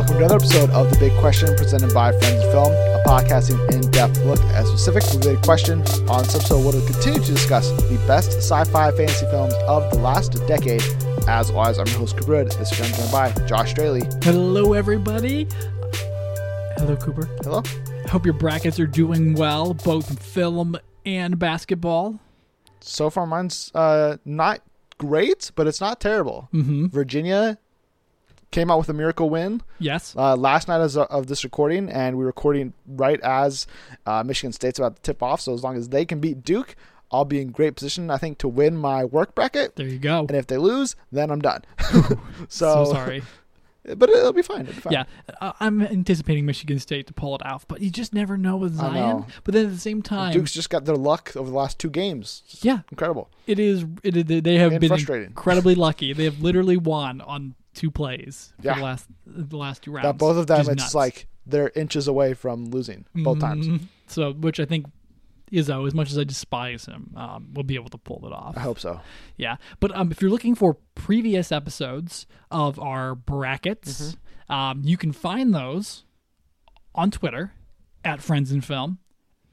welcome to another episode of The Big Question presented by Friends of Film, a podcasting in depth look at a specific related question. On this episode, we'll continue to discuss the best sci fi fantasy films of the last decade. As always, I'm your host, Cooper Hood. This I'm joined by Josh Straley. Hello, everybody. Hello, Cooper. Hello. I hope your brackets are doing well, both film and basketball. So far, mine's uh, not great, but it's not terrible. Mm-hmm. Virginia came out with a miracle win Yes. uh, last night as of this recording, and we're recording right as uh, Michigan State's about to tip off. So as long as they can beat Duke, I'll be in great position, I think, to win my work bracket. There you go. And if they lose, then I'm done. So so, sorry. but it'll be fine. It'll be fine. Yeah, I'm anticipating Michigan State to pull it off, but you just never know with Zion. know. But then at the same time, Duke's just got their luck over the last two games. It's yeah, incredible. it is. It, they have And been incredibly lucky. They have literally won on two plays for Yeah. the last the last two rounds. That both of them, it's nuts. like they're inches away from losing both times. Mhm. So, which I think Izzo, as much as I despise him, um, will be able to pull it off. I hope so. Yeah, but um, if you're looking for previous episodes of our brackets, Mm-hmm. um, you can find those on Twitter at Friends in Film,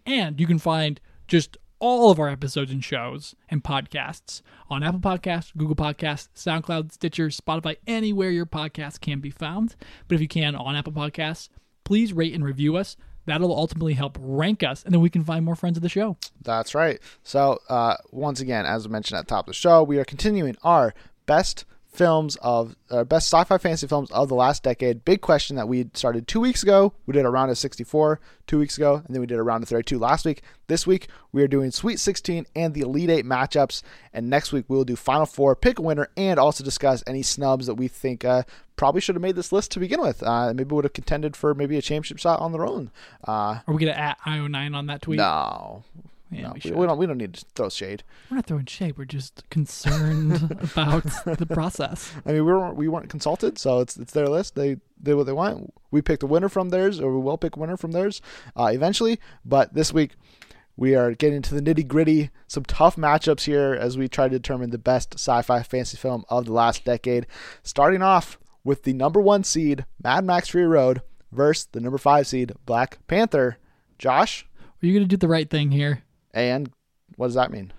and you can find just all of our episodes and shows and podcasts on Apple Podcasts, Google Podcasts, SoundCloud, Stitcher, Spotify, anywhere your podcast can be found. But if you can on Apple Podcasts, please rate and review us. That'll ultimately help rank us, and then we can find more friends of the show. That's right. So, uh, once again, as I mentioned at the top of the show, we are continuing our best films of uh, best sci-fi fantasy films of the last decade. Big question that we started two weeks ago. We did a round of 64 two weeks ago, and then we did a round of 32 last week. This week we are doing Sweet 16 and the Elite Eight matchups, and next week we'll do Final Four, pick a winner, and also discuss any snubs that we think uh, probably should have made this list to begin with. Uh, maybe would have contended for maybe a championship shot on their own. Uh, Are we gonna at IO9 on that tweet? no, Yeah, no, we we, we don't. We don't need to throw shade. We're not throwing shade. We're just concerned about the process. I mean, we weren't we weren't consulted, so it's it's their list. They did what they want. We picked a winner from theirs, or we will pick a winner from theirs uh, eventually. But this week, we are getting to the nitty gritty. Some tough matchups here as we try to determine the best sci-fi fantasy film of the last decade. Starting off with the number one seed, Mad Max Fury Road, versus the number five seed, Black Panther. Josh, Are you gonna do the right thing here? And what does that mean?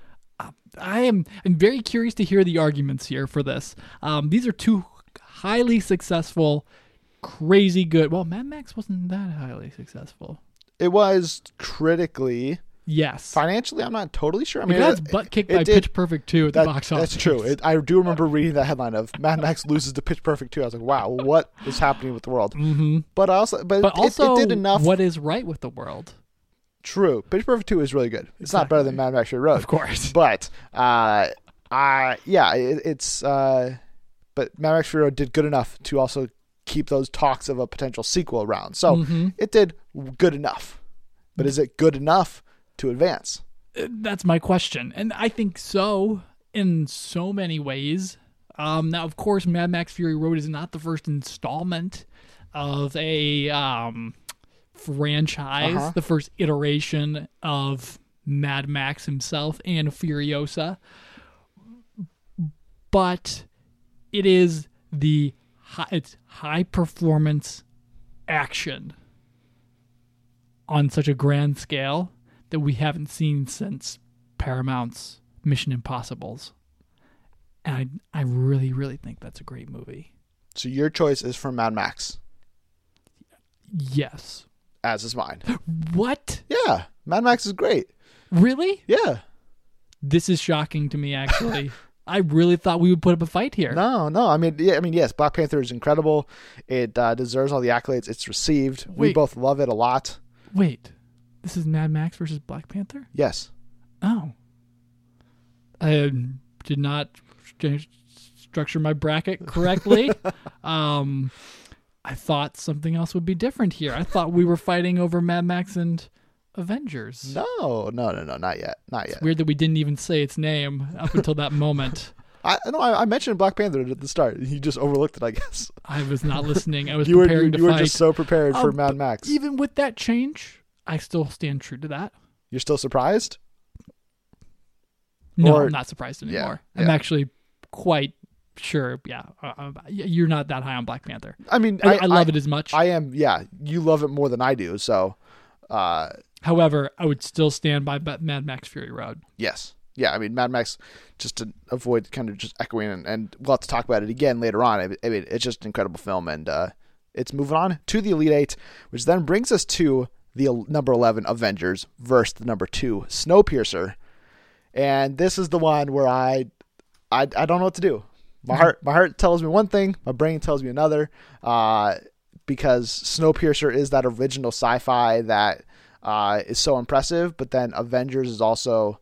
I am. I'm very curious to hear the arguments here for this. Um, these are two highly successful, crazy good. Well, Mad Max wasn't that highly successful. It was critically, Yes, financially. I'm not totally sure. I it mean, got it- butt kicked it by did- Pitch Perfect 2 at the box office. That's true. It, I do remember reading that headline of Mad Max loses to Pitch Perfect 2. I was like, wow, what is happening with the world? hmm But also, but, But also, it did enough. what is right with the world? True. Pitch Perfect 2 is really good. It's not better than Mad Max Fury Road. Of course. But, uh, I, yeah, it, it's, uh, but Mad Max Fury Road did good enough to also keep those talks of a potential sequel around. So Mhm. it did good enough. But is it good enough to advance? That's my question, and I think so in so many ways. Um, now, of course, Mad Max Fury Road is not the first installment of a um, franchise, Uh-huh. the first iteration of Mad Max himself and Furiosa, but it is the high, it's high performance action on such a grand scale that we haven't seen since Paramount's Mission Impossibles. And I, I really, really think that's a great movie. So your choice is for Mad Max, Yes. As is mine. What? Yeah, Mad Max is great. Really? Yeah. This is shocking to me, actually. I really thought we would put up a fight here. No, no. I mean, yeah, I mean, yes, Black Panther is incredible. It uh, deserves all the accolades it's received. We both love it a lot. Wait, this is Mad Max versus Black Panther? Yes. Oh. I um, did not st- structure my bracket correctly. um, I thought something else would be different here. I thought we were fighting over Mad Max and Avengers. No, no, no, no, not yet, not yet. It's weird that we didn't even say its name up until that moment. I no, I, I mentioned Black Panther at the start. You just overlooked it, I guess. I was not listening. I was You were preparing you to were just so prepared for Um, Mad Max. Even with that change, I still stand true to that. You're still surprised? No, Or- I'm not surprised Yeah, anymore. I'm yeah. actually quite sure, yeah, uh, uh, you're not that high on Black Panther. I mean, I, I love it as much. I am. Yeah, you love it more than I do. So, uh, However, I would still stand by Mad Max Fury Road. yes, yeah. I mean, Mad Max, just to avoid kind of just echoing, and, and we'll have to talk about it again later on. I mean, I mean, it's just an incredible film, and uh, it's moving on to the Elite Eight, which then brings us to the number eleven Avengers versus the number two Snowpiercer, and this is the one where I, I, I don't know what to do. My heart, my heart tells me one thing, my brain tells me another. Uh, because Snowpiercer is that original sci-fi that uh, is so impressive, but then Avengers is also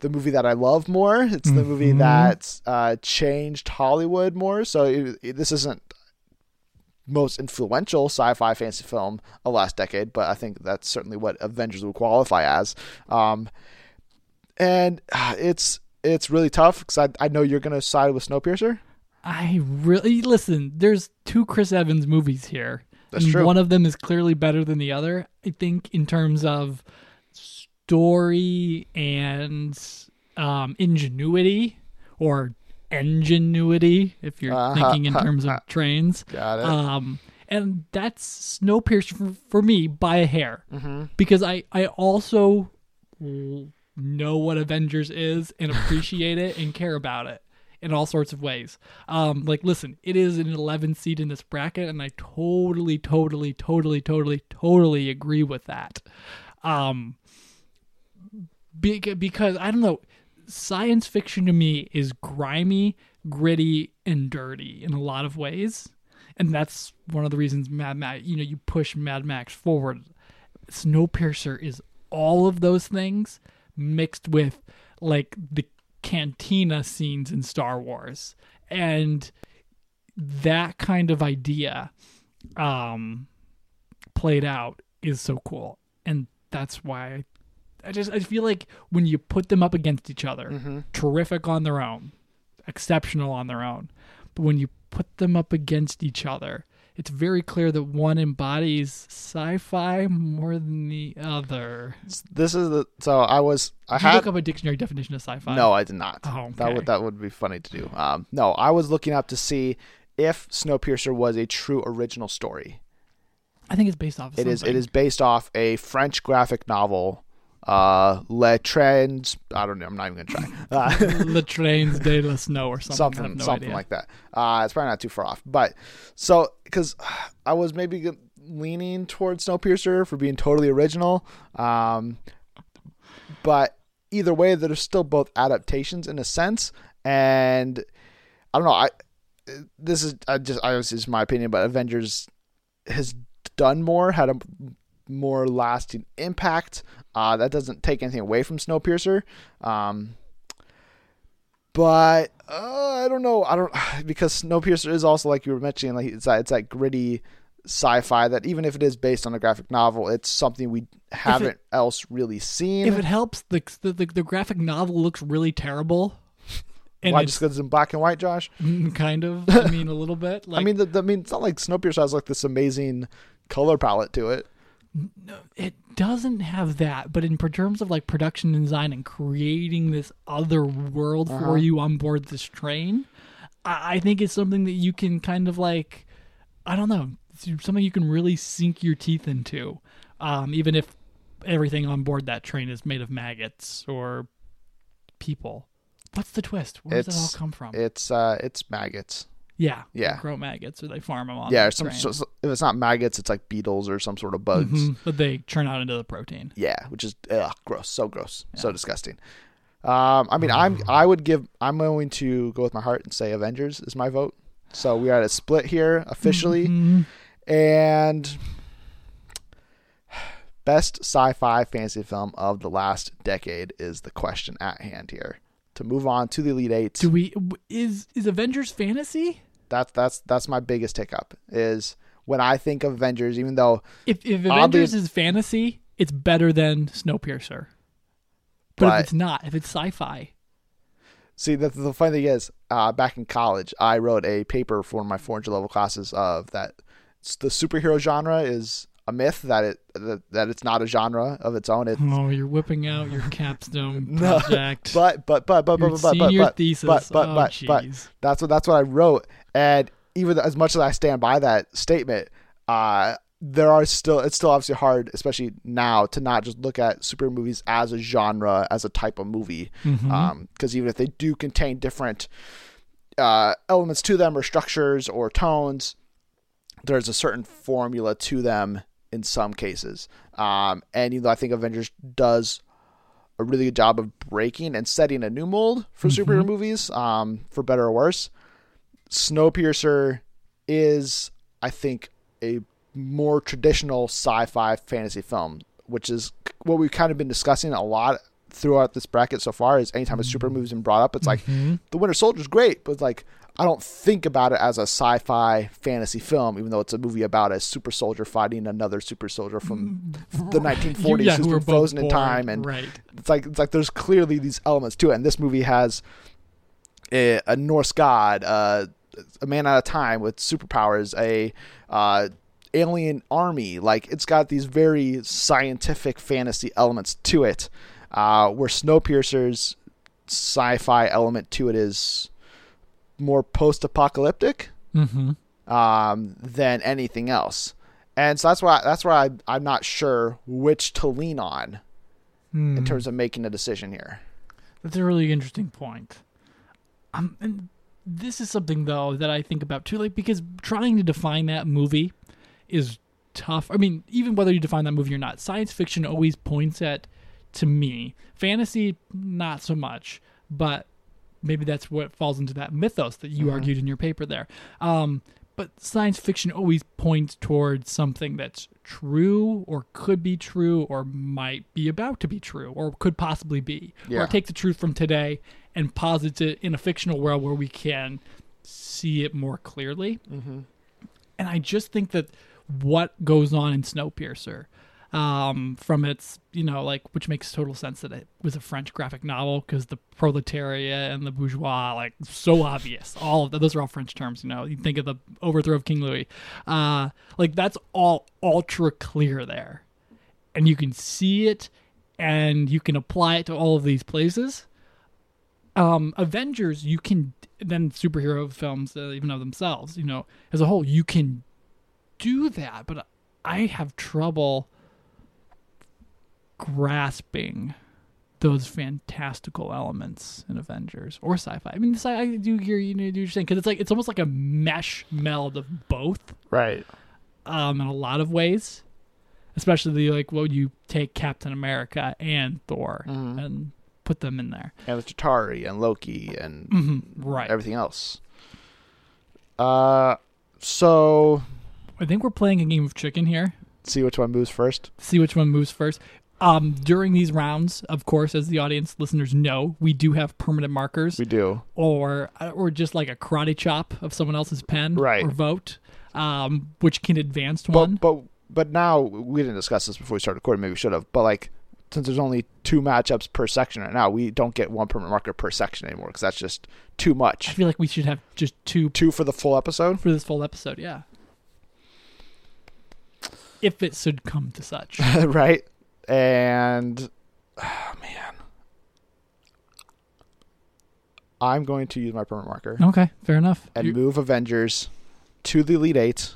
the movie that I love more. It's the movie Mhm. that uh, changed Hollywood more. So it, it- this isn't most influential sci-fi fantasy film of the last decade, but I think that's certainly what Avengers would qualify as. Um, and uh, it's it's really tough because I, I know you're gonna side with Snowpiercer. I really listen. There's two Chris Evans movies here. That's and true. One of them is clearly better than the other. I think in terms of story and um, ingenuity or ingenuity, if you're Uh-huh. thinking in terms of trains. Got it. Um, and that's Snowpiercer for, for me by a hair mm-hmm. because I I also know what Avengers is and appreciate it and care about it in all sorts of ways. Um, like, listen, it is an 11 seed in this bracket, and I totally, totally, totally, totally, totally agree with that. Um, because I don't know, science fiction to me is grimy, gritty, and dirty in a lot of ways, and that's one of the reasons Mad Max. You know, you push Mad Max forward. Snowpiercer is all of those things mixed with like the cantina scenes in Star Wars. And that kind of idea um played out is so cool. And that's why I just I feel like when you put them up against each other Mm-hmm. terrific on their own exceptional on their own. But when you put them up against each other it's very clear that one embodies sci-fi more than the other. This is the so I was I Did you had look up a dictionary definition of sci-fi? no I did not. Oh, That would that would be funny to do. Um, no, I was looking up to see if Snowpiercer was a true original story. I think it's based off. Of It is. It something. is based off a French graphic novel, uh, Le Trains. I don't know. I'm not even gonna try. Uh, Le Trains de la Snow or something. Something, no something idea. like that. Uh, it's probably not too far off. But so because I was maybe leaning towards Snowpiercer for being totally original. Um, but either way, they're still both adaptations in a sense, and I don't know. I this is I just I this is my opinion, but Avengers has done more, had a more lasting impact. Uh, that doesn't take anything away from Snowpiercer. Um, but uh, I don't know. I don't because Snowpiercer is also like you were mentioning, like it's that it's that gritty sci-fi that even if it is based on a graphic novel, it's something we haven't else really seen. If it helps, the the, the, the graphic novel looks really terrible. And Why just because it's in black and white, Josh? mm, kind of. I mean, a little bit. Like, I mean, the, the, I mean, it's not like Snowpiercer has like this amazing color palette to it. It doesn't have that, but in terms of like production design and creating this other world Uh-huh. for you on board this train, I, I think it's something that you can kind of like, I don't know, it's something you can really sink your teeth into, um, even if everything on board that train is made of maggots or people. What's the twist? Where does it all come from? It's uh, it's maggots. Yeah, yeah. grow maggots or they farm them on. yeah, or some, so, so- if it's not maggots, it's like beetles or some sort of bugs. Mhm, but they turn out into the protein. Yeah, which is ugh, gross, so gross, so disgusting. Um, I mean, I'm I would give I'm going to go with my heart and say Avengers is my vote. So we are at a split here officially, Mhm. and best sci-fi fantasy film of the last decade is the question at hand here. To move on to the Elite Eight, Do we is is Avengers fantasy? that's that's that's my biggest hiccup is when I think of Avengers, even though If if Avengers is fantasy, it's better than Snowpiercer. But, But- if it's not, if it's sci-fi, See, the, the funny thing is, uh, back in college, I wrote a paper for my 400 level classes of that the superhero genre is a myth that it that, that it's not a genre of its own. It, Oh, you're whipping out your capstone No, project. but but but but your but but but but, thesis. but but oh, but but that's what that's what I wrote. And even as much as I stand by that statement, uh, there are still it's still obviously hard, especially now, to not just look at superhero movies as a genre, as a type of movie, because Mhm. even if they do contain different uh, elements to them or structures or tones, there's a certain formula to them in some cases. Um, and even though I think Avengers does a really good job of breaking and setting a new mold for superhero movies, um, for better or worse, Snowpiercer is, I think, a more traditional sci-fi fantasy film, which is what we've kind of been discussing a lot throughout this bracket so far. Is anytime a super movie's been brought up, it's like Mhm. the Winter Soldier's great, but like I don't think about it as a sci-fi fantasy film, even though it's a movie about a super soldier fighting another super soldier from the 1940s yeah, who's who were been frozen in time, and right. it's like it's like there's clearly these elements to it. And this movie has a, a Norse god, uh, a man out of time with superpowers, a uh, alien army. Like it's got these very scientific fantasy elements to it. Uh, where Snowpiercer's sci-fi element to it is more post-apocalyptic Mm-hmm. um, than anything else. And so that's why that's why I, I'm not sure which to lean on Hmm. in terms of making a decision here. That's a really interesting point. Um, and this is something though that I think about too, like because trying to define that movie is tough. I mean, even whether you define that movie or not, science fiction always points at to me. Fantasy, not so much, but maybe that's what falls into that mythos that you argued in your paper there. Um, but science fiction always points towards something that's true or could be true or might be about to be true or could possibly be. Yeah. Or take the truth from today and posit it in a fictional world where we can see it more clearly. Mm-hmm. And I just think that what goes on in Snowpiercer, um, from its, you know, like, which makes total sense that it was a French graphic novel because the proletariat and the bourgeois, like, so obvious. All of those are all French terms, you know. You think of the overthrow of King Louis. Uh, like, that's all ultra clear there. And you can see it and you can apply it to all of these places. Um, Avengers, you can then superhero films, uh, even of themselves, you know, as a whole, you can do that, but I have trouble grasping those fantastical elements in Avengers or sci-fi. I mean, sci- I do hear you know, do you're saying because it's like it's almost like a mesh meld of both, Right. um, in a lot of ways. Especially like when you take Captain America and Thor Mhm. and put them in there, And with Chitauri and Loki and hmm right? everything else. Uh, so I think we're playing a game of chicken here. see which one moves first. see which one moves first. Um, during these rounds, of course, as the audience listeners know, we do have permanent markers, We do. or or just like a karate chop of someone else's pen, Right. or vote, um, which can advance But one. but but now we didn't discuss this before we started recording. Maybe we should have. But like, since there's only two matchups per section right now, we don't get one permanent marker per section anymore because that's just too much. I feel like we should have just two Two for the full episode. for this full episode. Yeah, if it should come to such. right? And oh, man, I'm going to use my permanent marker okay, fair enough. and You- move Avengers to the Elite Eight,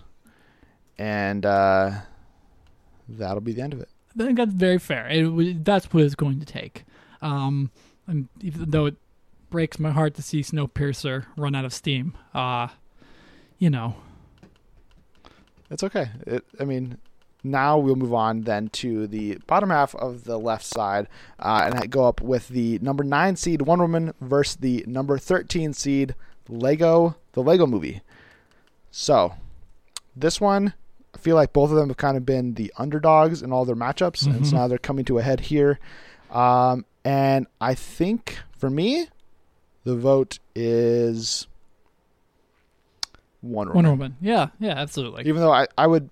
and uh, that'll be the end of it. I think that's very fair. It, that's what it's going to take. Um, and even though it breaks my heart to see Snowpiercer run out of steam, uh, you know, It's okay. It, I mean, now we'll move on then to the bottom half of the left side, uh, and I go up with the number nine seed Wonder Woman versus the number thirteen seed Lego, the Lego Movie. So, this one, I feel like both of them have kind of been the underdogs in all their matchups, and so Mhm. now they're coming to a head here. Um, and I think for me, the vote is Wonder Woman Wonder Woman. Yeah, yeah, absolutely. even though I, I would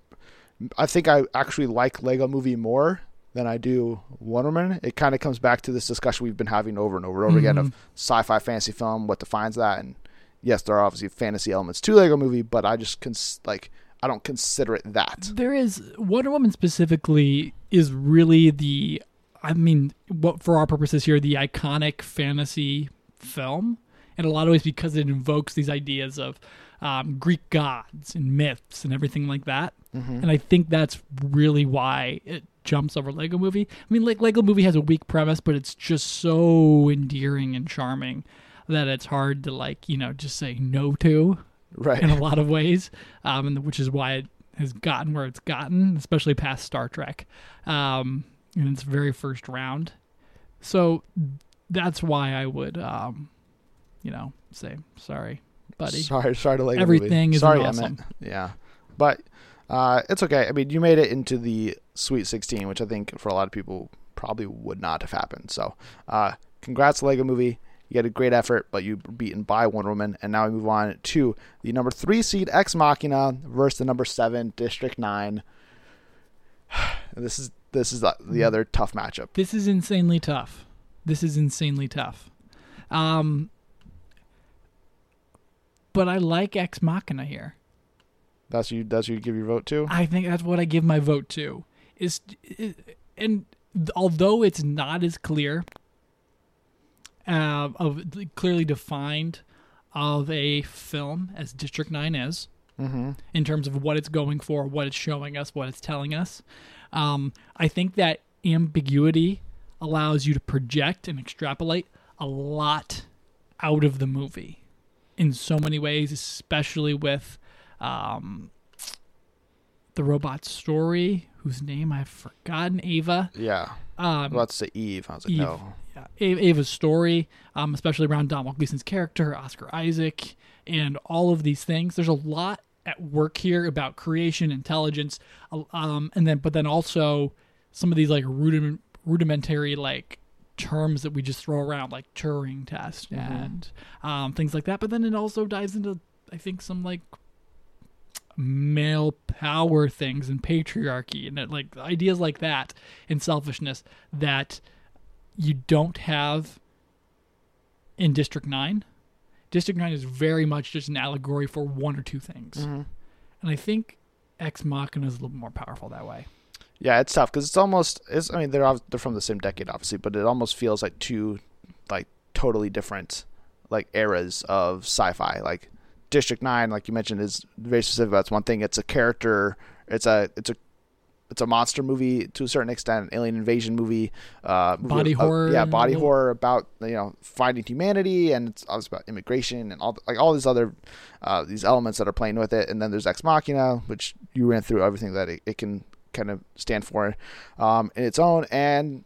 I think I actually like Lego movie more than I do Wonder Woman. It kind of comes back to this discussion we've been having over and over and over again of Mhm. sci-fi fantasy film, what defines that and yes, there are obviously fantasy elements to Lego movie, but I just cons- like I don't consider it that. There is Wonder Woman specifically is really the I mean what for our purposes here the iconic fantasy film in a lot of ways because it invokes these ideas of um, Greek gods and myths and everything like that. And I think that's really why it jumps over Lego Movie. I mean, like Lego Movie has a weak premise, but it's just so endearing and charming that it's hard to like you know just say no to Right. in a lot of ways, um, and which is why it has gotten where it's gotten, especially past Star Trek, um, in its very first round. So that's why I would, um, you know, say sorry, buddy. Sorry, sorry to Lego Everything movie. is sorry, awesome. Emmett. Yeah, but uh, it's okay. I mean, you made it into the Sweet 16, which I think for a lot of people probably would not have happened. So, uh, congrats, Lego Movie. You had a great effort, but you were beaten by Wonder Woman. And now we move on to the number three seed Ex Machina versus the number seven District Nine. This is this is the, the other tough matchup. This is insanely tough. This is insanely tough. Um, but I like Ex Machina here. That's you. That's you give your vote to. I think that's what I give my vote to. Is and although it's not as clear, uh, of clearly defined of a film as District Nine is, Mm-hmm. in terms of what it's going for, what it's showing us, what it's telling us. Um, I think that ambiguity allows you to project and extrapolate a lot out of the movie in so many ways, especially with um, the robot story, whose name I've forgotten, Ava. Yeah. Um, I was about to say Eve. I was like, Eve. no. yeah, Ava's story, um, especially around Domhnall Gleeson's character, Oscar Isaac, and all of these things. There's a lot at work here about creation, intelligence, um, and then but then also some of these like rudiment, rudimentary like terms that we just throw around like Turing test and um, things like that. But then it also dives into I think some like male power things and patriarchy and it, like ideas like that and selfishness that you don't have in District 9. District 9 is very much just an allegory for one or two things. Mm-hmm. And I think Ex Machina is a little more powerful that way. Yeah, it's tough because it's almost. It's. I mean, they're they're from the same decade, obviously, but it almost feels like two, like totally different, like eras of sci-fi. Like District Nine, like you mentioned, is very specific. That's one thing. It's a character. It's a. It's a. It's a monster movie to a certain extent, an alien invasion movie, uh, Body horror yeah, body horror about you know finding humanity, and it's obviously about immigration and all like all these other uh, these elements that are playing with it. And then there's Ex Machina, which you ran through everything that it, it can kind of stand for um, in its own. And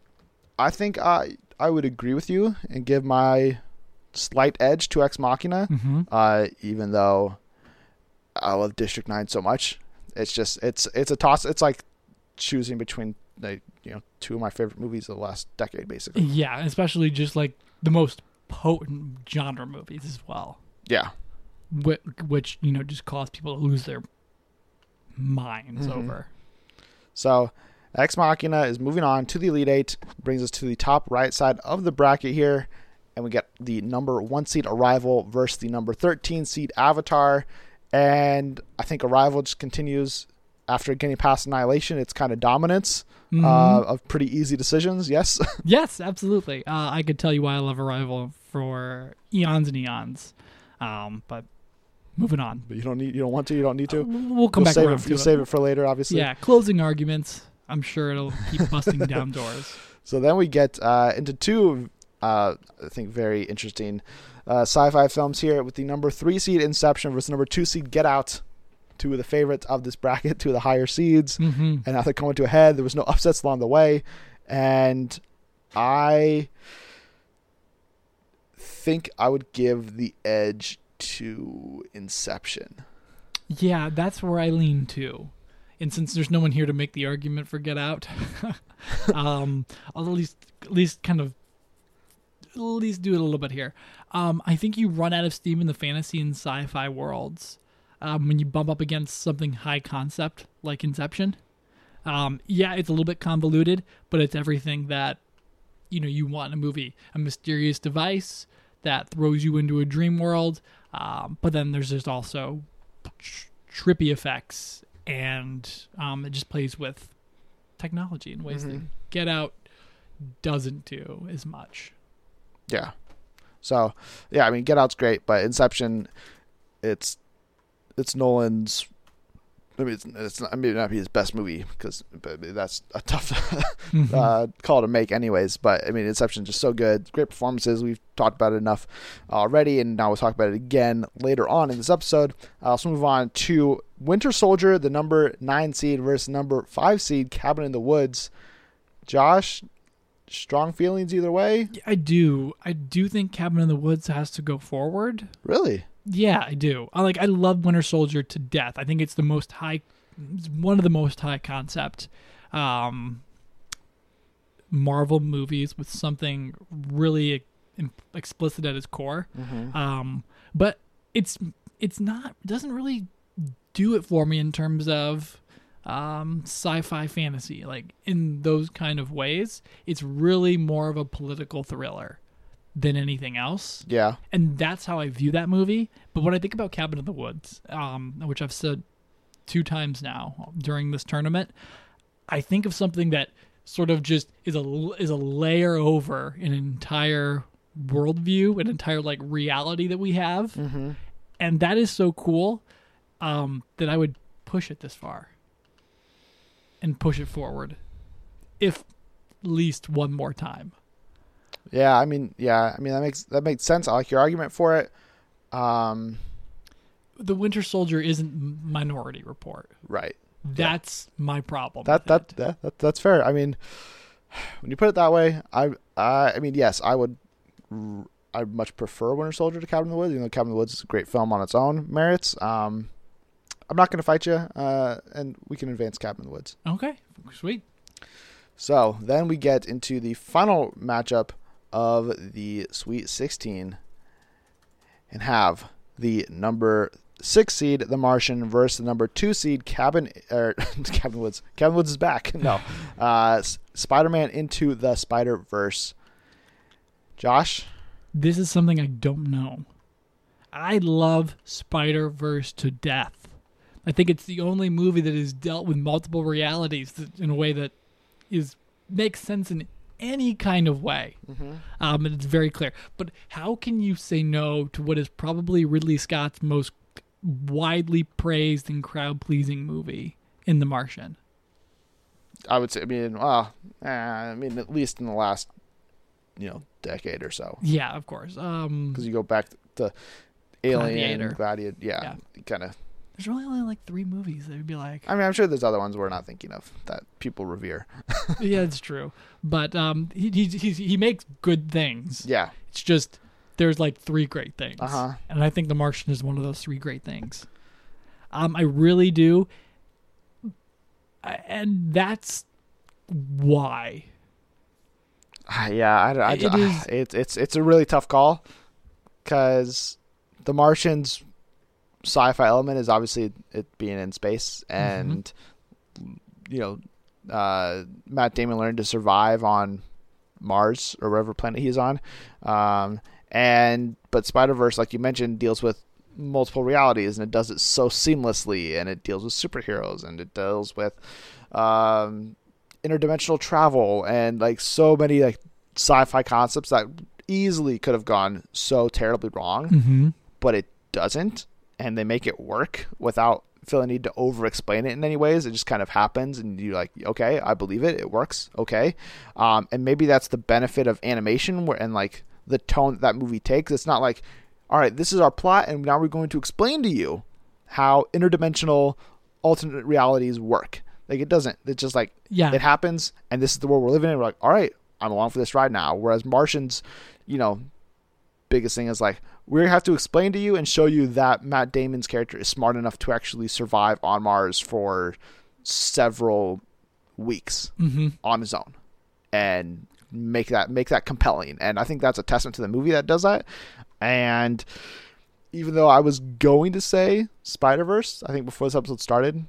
I think I I would agree with you and give my slight edge to Ex Machina, Mm-hmm. uh, even though I love District Nine so much. It's just it's it's a toss. It's like choosing between like you know two of my favorite movies of the last decade, basically. Yeah, especially just like the most potent genre movies as well, Yeah, which, which you know just cause people to lose their minds Mhm. over. So Ex Machina is moving on to the Elite Eight, brings us to the top right side of the bracket here, and we get the number one seed Arrival versus the number 13 seed Avatar. And I think Arrival just continues after getting past Annihilation, its kind of dominance Mhm. uh, of pretty easy decisions. Yes. Yes, absolutely. Uh, I could tell you why I love Arrival for eons and eons. Um, but moving on. but you don't need, you don't want to, you don't need to. We'll come you'll back save around It, you'll it. save it for later, obviously. Yeah, closing arguments. I'm sure it'll keep busting down doors. So then we get uh, into two, uh, I think, very interesting uh, sci-fi films here with the number three seed Inception versus number two seed Get Out. Two of the favorites of this bracket, two of the higher seeds, hmm and now they're coming to a head. There was no upsets along the way, and I think I would give the edge to Inception. Yeah, that's where I lean to. And since there's no one here to make the argument for Get Out, um, I'll at least at least kind of at least do it a little bit here. Um, I think you run out of steam in the fantasy and sci-fi worlds um, when you bump up against something high concept like Inception. Um, yeah, it's a little bit convoluted, but it's everything that you know you want in a movie: a mysterious device that throws you into a dream world. Um, but then there's just also tr- trippy effects and um, it just plays with technology in ways that Mhm. Get Out doesn't do as much. Yeah. So yeah, I mean, Get Out's great, but Inception, it's it's Nolan's. I mean, it's, it's not, I mean, it might not be his best movie because that's a tough Mm-hmm. uh, call to make, anyways. But I mean, Inception's just so good. Great performances. We've talked about it enough already, and now we'll talk about it again later on in this episode. Uh, let's move on to Winter Soldier, the number nine seed versus number five seed, Cabin in the Woods. Josh, strong feelings either way. I do. I do think Cabin in the Woods has to go forward. Really? Yeah, I do. I like. I love Winter Soldier to death. I think it's the most high, one of the most high concept, um, Marvel movies with something really explicit at its core. Mm-hmm. Um, but it's it's not doesn't really do it for me in terms of um, sci-fi fantasy. Like in those kind of ways, it's really more of a political thriller than anything else Yeah. and that's how I view that movie. But when I think about Cabin in the Woods, um, which I've said two times now during this tournament, I think of something that sort of just is a is a layer over an entire worldview, an entire like reality that we have, Mm-hmm. and that is so cool um, that I would push it this far and push it forward, if least one more time. Yeah, I mean, yeah, I mean that makes that makes sense. I like your argument for it. Um, The Winter Soldier isn't Minority Report. right. That's my problem. That that, that that that's fair. I mean, when you put it that way, I I I mean, yes, I would. i'd much prefer Winter Soldier to Cabin in the Woods. You know, Cabin in the Woods is a great film on its own merits. Um, I'm not going to fight you, uh, and we can advance Cabin in the Woods. Okay, sweet. So then we get into the final matchup of the Sweet 16 and have the number six seed, The Martian, versus the number two seed, Cabin or Cabin Woods. Cabin Woods is back. No, uh, Spider Man into the Spider Verse. Josh, This is something I don't know. I love Spider Verse to death. I think it's the only movie that has dealt with multiple realities in a way that is makes sense in any kind of way. Um, and it's very clear. But how can you say no to what is probably Ridley Scott's most widely praised and crowd pleasing movie in The Martian? I would say. I mean, well, uh, I mean, at least in the last, you know, decade or so, Yeah, of course. Um, because you go back to Alien, Gladiator. Gladiator, yeah, Yeah. kind of. There's really only like three movies that would be like, I mean, I'm sure there's other ones we're not thinking of that people revere. yeah, it's true. But um, he he he makes good things. Yeah. It's just there's like three great things, Uh-huh. and I think The Martian is one of those three great things. Um, I really do, I- and that's why. Ah, Yeah, I, I, It it is- it's it's it's a really tough call because the Martians sci-fi element is obviously it being in space and you know uh, Matt Damon learned to survive on Mars or whatever planet he's on. Um, and but Spider-Verse like you mentioned deals with multiple realities and it does it so seamlessly and it deals with superheroes and it deals with um, interdimensional travel and like so many like sci-fi concepts that easily could have gone so terribly wrong Mm-hmm. but it doesn't and they make it work without feeling the need to over explain it in any ways. It just kind of happens and you're like okay i believe it. It works. Okay. Um, and maybe that's the benefit of animation where and like the tone that, that movie takes. It's not like all right this is our plot and now we're going to explain to you how interdimensional alternate realities work. Like it doesn't it's just like Yeah. it happens and this is the world we're living in. We're like all right i'm along for this ride now. Whereas martians you know biggest thing is like we have to explain to you and show you that matt damon's character is smart enough to actually survive on mars for several weeks Mm-hmm. on his own and make that make that compelling and i think that's a testament to the movie that does that and even though i was going to say spider-verse i think before this episode started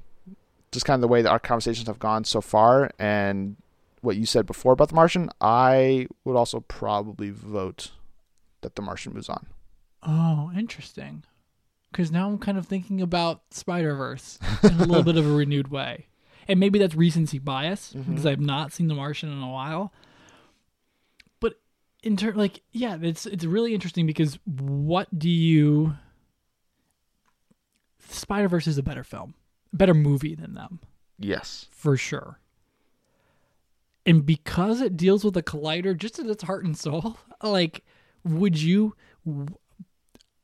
just kind of the way that our conversations have gone so far and what you said before about the martian i would also probably vote that the martian moves on Oh, interesting. because now I'm kind of thinking about Spider Verse in a little bit of a renewed way, and maybe that's recency bias mm-hmm. because I've not seen The Martian in a while. But in turn, like, yeah, it's it's really interesting because what do you? Spider Verse is a better film, better movie than them Yes. for sure. And because it deals with a collider just at its heart and soul, like, would you?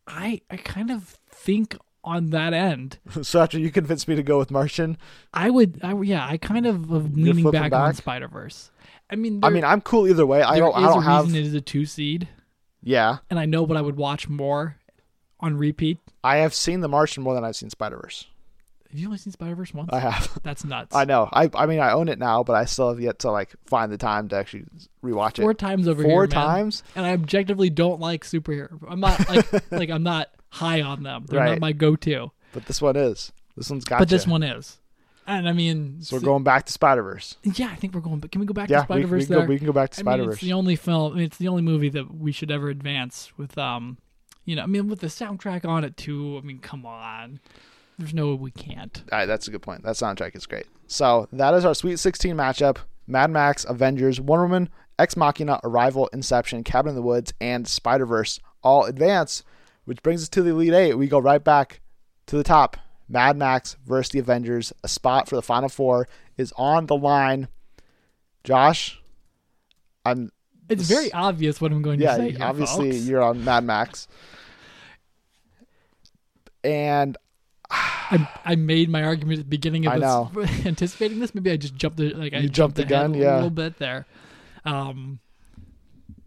I I kind of think on that end, So after you convinced me to go with Martian, I would. I yeah, I kind of am leaning flipping back, on? Spider Verse. I mean, I mean, I'm cool either way. I don't. I don't have. reason it is a two seed, Yeah, and I know what I would watch more on repeat. I have seen The Martian more than I've seen Spider Verse. Have you only seen Spider Verse once? I have. That's nuts. I know. I. I mean, I own it now, but I still have yet to like find the time to actually rewatch it. Four times over Four here, man. times. and I objectively don't like superhero. I'm not like like I'm not high on them. They're Right. not my go-to. But this one is. This one's got. But this one is. And I mean, So we're going back to Spider Verse. yeah, I think we're going. But can we go back Yeah, to we, Spider we, Verse can go, we can go back to I Spider mean, Verse. it's the only film. I mean, it's the only movie that we should ever advance with. Um, you know, I mean, with the soundtrack on it too. I mean, come on. There's no way we can't. All right, that's a good point. That soundtrack is great. So that is our Sweet 16 matchup: Mad Max, Avengers, Wonder Woman, Ex Machina, Arrival, Inception, Cabin in the Woods, and Spider Verse all advance, which brings us to the Elite Eight. We go right back to the top. Mad Max versus the Avengers. A spot for the Final Four is on the line. Josh, I'm It's very obvious what I'm going to say. Here, obviously, folks. you're on Mad Max, and I, I made my argument at the beginning of I this, anticipating this. Maybe I just jumped the like I You jumped the gun, a yeah. little bit there. Um,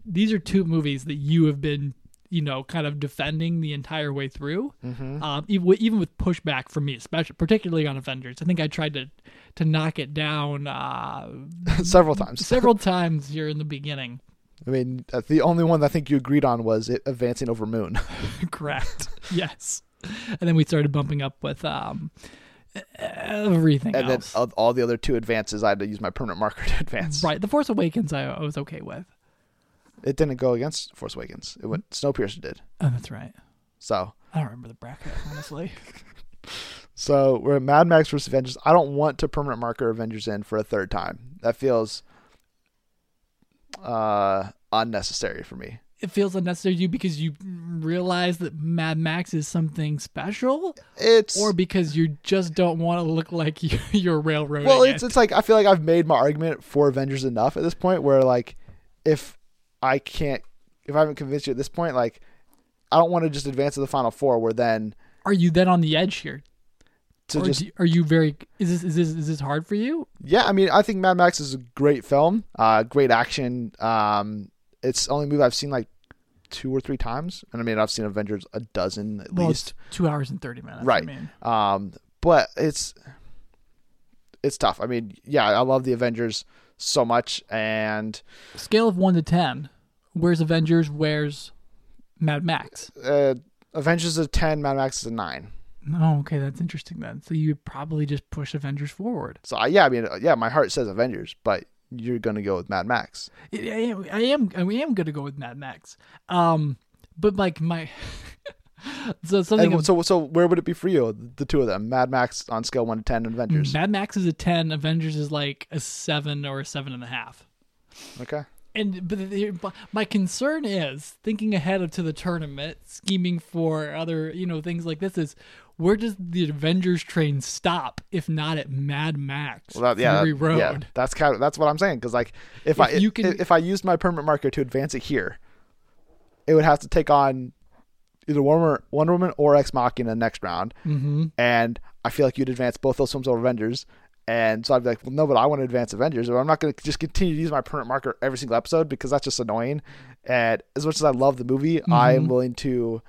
these are two movies that you have been, you know, kind of defending the entire way through. Mm-hmm. Um, even with, even with pushback from me, especially particularly on Avengers. I think I tried to to knock it down uh, several times. several times here in the beginning. I mean, uh, the only one I think you agreed on was it advancing over Moon. Correct. yes. And then we started bumping up with um, everything and then else. all, all the other two advances, I had to use my permanent marker to advance. Right. The Force Awakens, I, I was okay with. It didn't go against Force Awakens. It went Snowpiercer did. Oh, that's right. So, I don't remember the bracket, honestly. so we're at Mad Max versus Avengers. I don't want to permanent marker Avengers in for a third time. That feels uh, unnecessary for me. It feels unnecessary to you because you realize that Mad Max is something special, It's or because you just don't want to look like you, you're railroading well, it's it. it's like I feel like I've made my argument for Avengers enough at this point. Where like, if I can't, if I haven't convinced you at this point, like, I don't want to just advance to the final four. Where then Are you then on the edge here? to or just do- are you very? Is this is this is this hard for you? yeah, I mean, I think Mad Max is a great film, uh, great action. Um, it's the only movie I've seen like two or three times, and I mean, I've seen Avengers a dozen at Well, least. two hours and thirty minutes. Right. I mean, Um, but it's it's tough. I mean, yeah, I love the Avengers so much, and scale of one to ten. Where's Avengers? Where's Mad Max? uh, Avengers is a ten, Mad Max is a nine. Oh, okay, that's interesting then. So you probably just push Avengers forward. So I, yeah, I mean, yeah, my heart says Avengers, but you're gonna go with Mad Max. I am, I am, I am gonna go with Mad Max. Um, but like my, so something. And so, so where would it be for you? The two of them, Mad Max on scale one to ten, and Avengers. Mad Max is a ten. Avengers is like a seven or a seven and a half. Okay. And but, the, my concern is thinking ahead to the tournament, scheming for other you know things like this. Is where does the Avengers train stop if not at Mad Max Well, that, yeah, Fury Road? yeah, that's kind of that's what I'm saying. Because like, if, If I you if, can- if I used my permanent marker to advance it here, it would have to take on either Wonder, Wonder Woman or Ex Machina next round, Mm-hmm. and I feel like you'd advance both those films over Avengers. And so I'd be like, well, no, but I want to advance Avengers, but I'm not going to just continue to use my permanent marker every single episode because that's just annoying. And as much as I love the movie, I am Mhm. willing to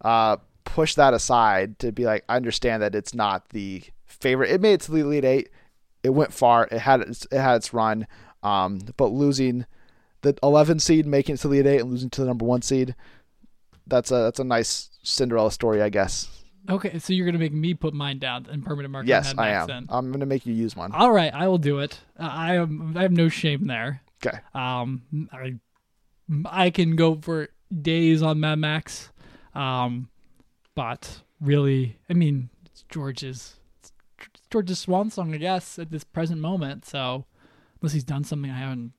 uh, push that aside to be like, I understand that it's not the favorite. It made it to the Elite Eight. It went far. It had its, it had its run. Um, but losing the 11 seed, making it to the Elite Eight, and losing to the number one seed, that's a that's a nice Cinderella story, I guess. Okay, so you're gonna make me put mine down and permanent marker. yes, I am. Then. I'm gonna make you use one. All right, I will do it. Uh, I am. I have no shame there. Okay. Um, I, I can go for days on Mad Max, um, but really. I mean, it's George's it's George's swan song, I guess, at this present moment. So unless he's done something I haven't.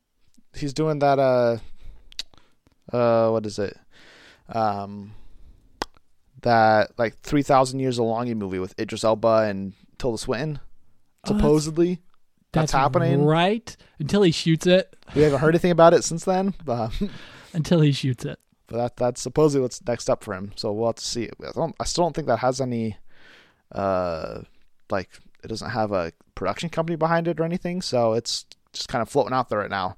He's doing that. Uh, uh, what is it? Um, that like three thousand years of longing movie with Idris Elba and Tilda Swinton. Oh, that's- Supposedly, That's happening? right until he shoots it. we haven't heard anything about it since then. But, Until he shoots it. but that that's supposedly what's next up for him. So we'll have to see. I don't. I still don't think that has any. Uh, like it doesn't have a production company behind it or anything. So it's just kind of floating out there right now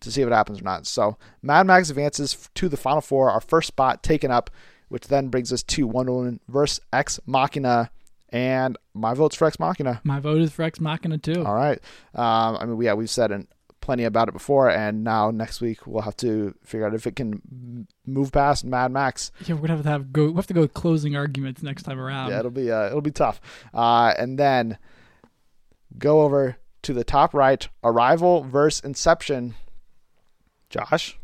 to see if it happens or not. So Mad Max advances to the final four. Our first spot taken up, which then brings us to Wonder Woman versus Ex Machina, and my vote's for Ex Machina. My vote is for Ex Machina too. All right. Um, I mean, we yeah, we've said in, plenty about it before, and now next week we'll have to figure out if it can move past Mad Max. Yeah, we're gonna have to have go. We have to go with closing arguments next time around. yeah, it'll be uh, it'll be tough. Uh, and then go over to the top right, Arrival versus Inception. Josh,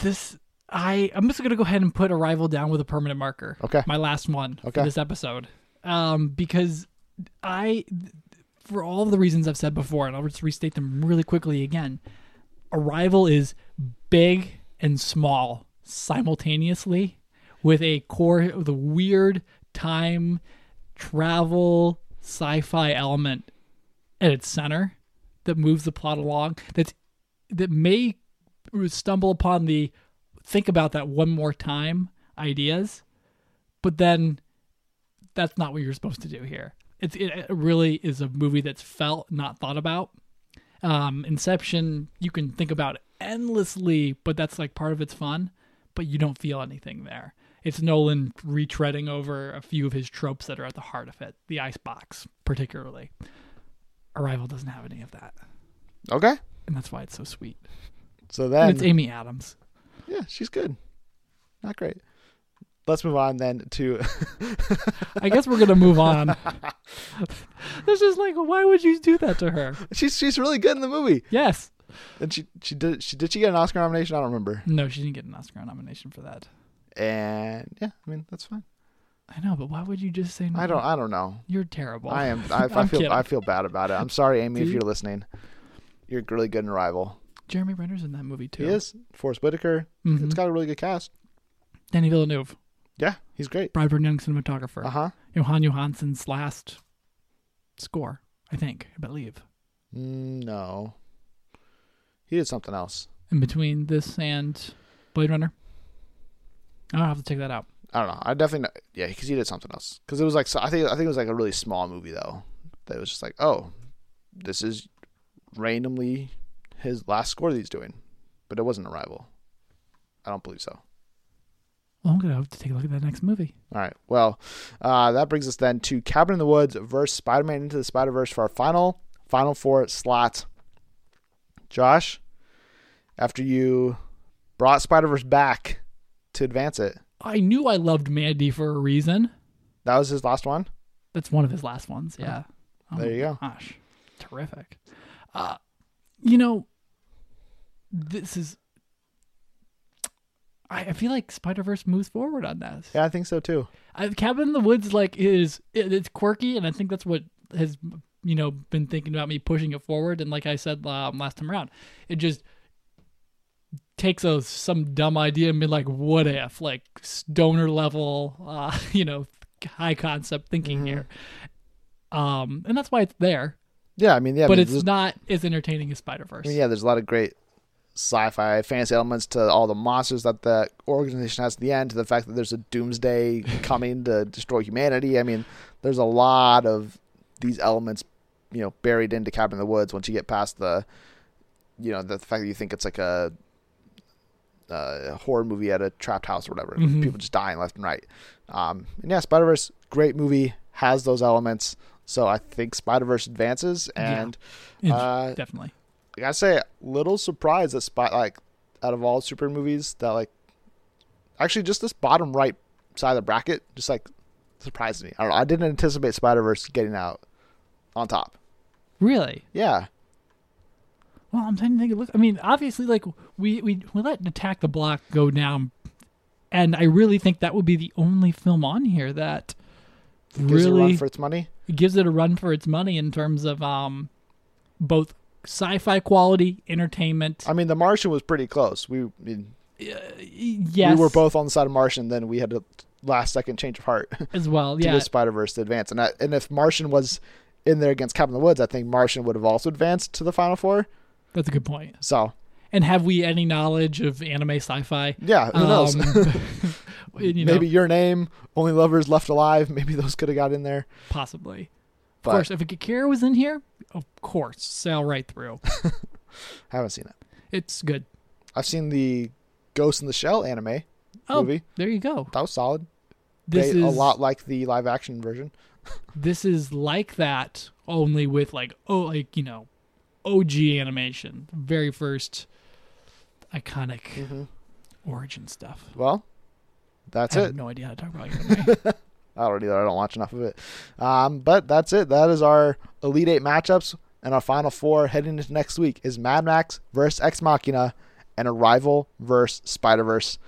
this I I'm just gonna go ahead and put Arrival down with a permanent marker. Okay. My last one Okay. for this episode. Um, because I, for all the reasons I've said before, and I'll just restate them really quickly again. Arrival is big and small simultaneously, with a core, the weird time travel sci-fi element at its center that moves the plot along. That's that may stumble upon the think about that one more time ideas, but then that's not what you're supposed to do here. It's it really is a movie that's felt, not thought about. Um, Inception, you can think about endlessly, but that's like part of its fun. But you don't feel anything there. It's Nolan retreading over a few of his tropes that are at the heart of it. The icebox, particularly. Arrival doesn't have any of that, okay. and that's why it's so sweet. So And then, it's Amy Adams. Yeah, she's good. Not great. Let's move on then to I guess we're gonna move on. It's just like, why would you do that to her? she's she's really good in the movie, Yes. and she she did she did she get an Oscar nomination? I don't remember. No, she didn't get an Oscar nomination for that. And yeah, I mean that's fine. I know, but why would you just say no? I don't I don't know. You're terrible. I am. I, I feel. kidding. I feel bad about it. I'm sorry, Amy, if you're listening. You're really good in Arrival. Jeremy Renner's in that movie too. He is. Forest Whitaker. Mhm. It's got a really good cast. Danny Villeneuve, Yeah, he's great. Bradford Young cinematographer. Uh huh. Jóhann Jóhannsson's last score, I think, I believe. Mm, no, he did something else. In between this and Blade Runner. I'll have to check that out. I don't know. I definitely know. yeah, because he did something else. Because it was like so I think I think it was like a really small movie though. That was just like oh, this is randomly his last score that he's doing, but it wasn't Arrival. I don't believe so. Well, I'm gonna have to take a look at that next movie. All right. Well, uh, that brings us then to Cabin in the Woods versus Spider Man Into the Spider Verse for our final final four slot. Josh, after you brought Spider Verse back to advance it, I knew I loved Mandy for a reason. that was his last one. That's one of his last ones. Yeah. Oh There you go. Gosh, terrific. Uh, you know, this is. I, I feel like Spider Verse moves forward on this. Yeah, I think so too. I, Cabin in the Woods like is it, it's quirky, and I think that's what has you know been thinking about me pushing it forward. And like I said um, last time around, it just takes a some dumb idea and be like, what if like stoner level, uh, you know, high concept thinking Mhm. here. Um, and that's why it's there, Yeah, I mean, yeah, I but mean, it's not as entertaining as Spider Verse. I mean, yeah, there's a lot of great sci-fi fantasy elements to all the monsters that the organization has at the end, to the fact that there's a doomsday coming to destroy humanity. I mean, there's a lot of these elements, you know, buried into Cabin in the Woods. Once you get past the, you know, the fact that you think it's like a, a horror movie at a trapped house or whatever, Mhm. people just dying left and right. Um, and yeah, Spider Verse, great movie, has those elements. So I think Spider Verse advances, and Yeah, uh, definitely. I gotta say, little surprised that spot like out of all super movies that like actually just this bottom right side of the bracket just like surprised me. I don't know. I didn't anticipate Spider Verse getting out on top. Really? Yeah, Well, I'm trying to think. Look, I mean, obviously, like we we we let Attack the Block go down and I really think that would be the only film on here that Gives it a really run for its money. gives it a run for its money in terms of um, both sci-fi quality, entertainment. I mean, The Martian was pretty close. We I mean, yes, we were both on the side of Martian. Then we had a last second change of heart as well. the Yeah, Spider Verse to advance. And I, and if Martian was in there against Cabin in the Woods, I think Martian would have also advanced to the final four. that's a good point. So And have we any knowledge of anime sci-fi? yeah, who knows? Um, you know, maybe your name, Only Lovers Left Alive. Maybe those could have got in there. possibly. But of course, if Akira was in here, of course, sail right through. haven't seen it. It's good. I've seen the Ghost in the Shell anime Oh, movie. there you go. That was solid. This They- is a lot like the live action version. This is like that, only with like oh, like you know, OG animation, very first iconic Mm-hmm. origin stuff. Well, that's I it. have no idea how to talk about anime. I don't either. I don't watch enough of it. Um, but that's it. That is our Elite Eight matchups. And our final four heading into next week is Mad Max versus Ex Machina and Arrival versus Spider Verse.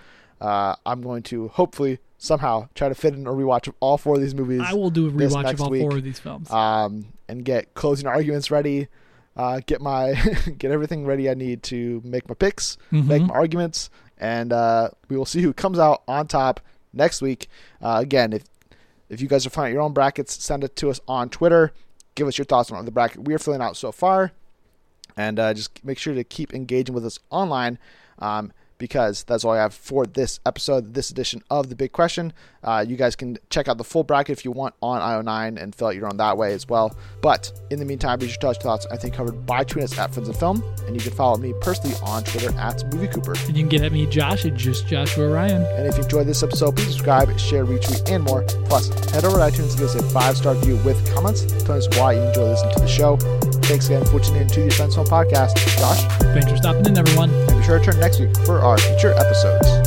Uh, I'm going to hopefully somehow try to fit in a rewatch of all four of these movies I will do a rewatch of all week. four of these films. um, and get closing arguments ready. Uh, get my get everything ready I need to make my picks, make Mhm. my arguments, and uh, we will see who comes out on top next week. Uh, again, if if you guys are filling out your own brackets, send it to us on Twitter. Give us your thoughts on the bracket we are filling out so far, and uh, just make sure to keep engaging with us online. Um, because that's all I have for this episode, this edition of The Big Question. Uh, you guys can check out the full bracket if you want on IO9 and fill out your own that way as well. But in the meantime, be sure to tell us your thoughts, I think, covered by tweeting at Friends of Film. And you can follow me personally on Twitter at Movie Cooper. and you can get at me, Josh, at just Joshua Ryan. And if you enjoyed this episode, please subscribe, share, retweet, and more. Plus, head over to iTunes and give us a five star review with comments. Tell us why you enjoy listening to the show. Thanks again for tuning in to the Friends Film Podcast. Josh, Thanks for stopping in, everyone. and be sure to return next week for our future episodes.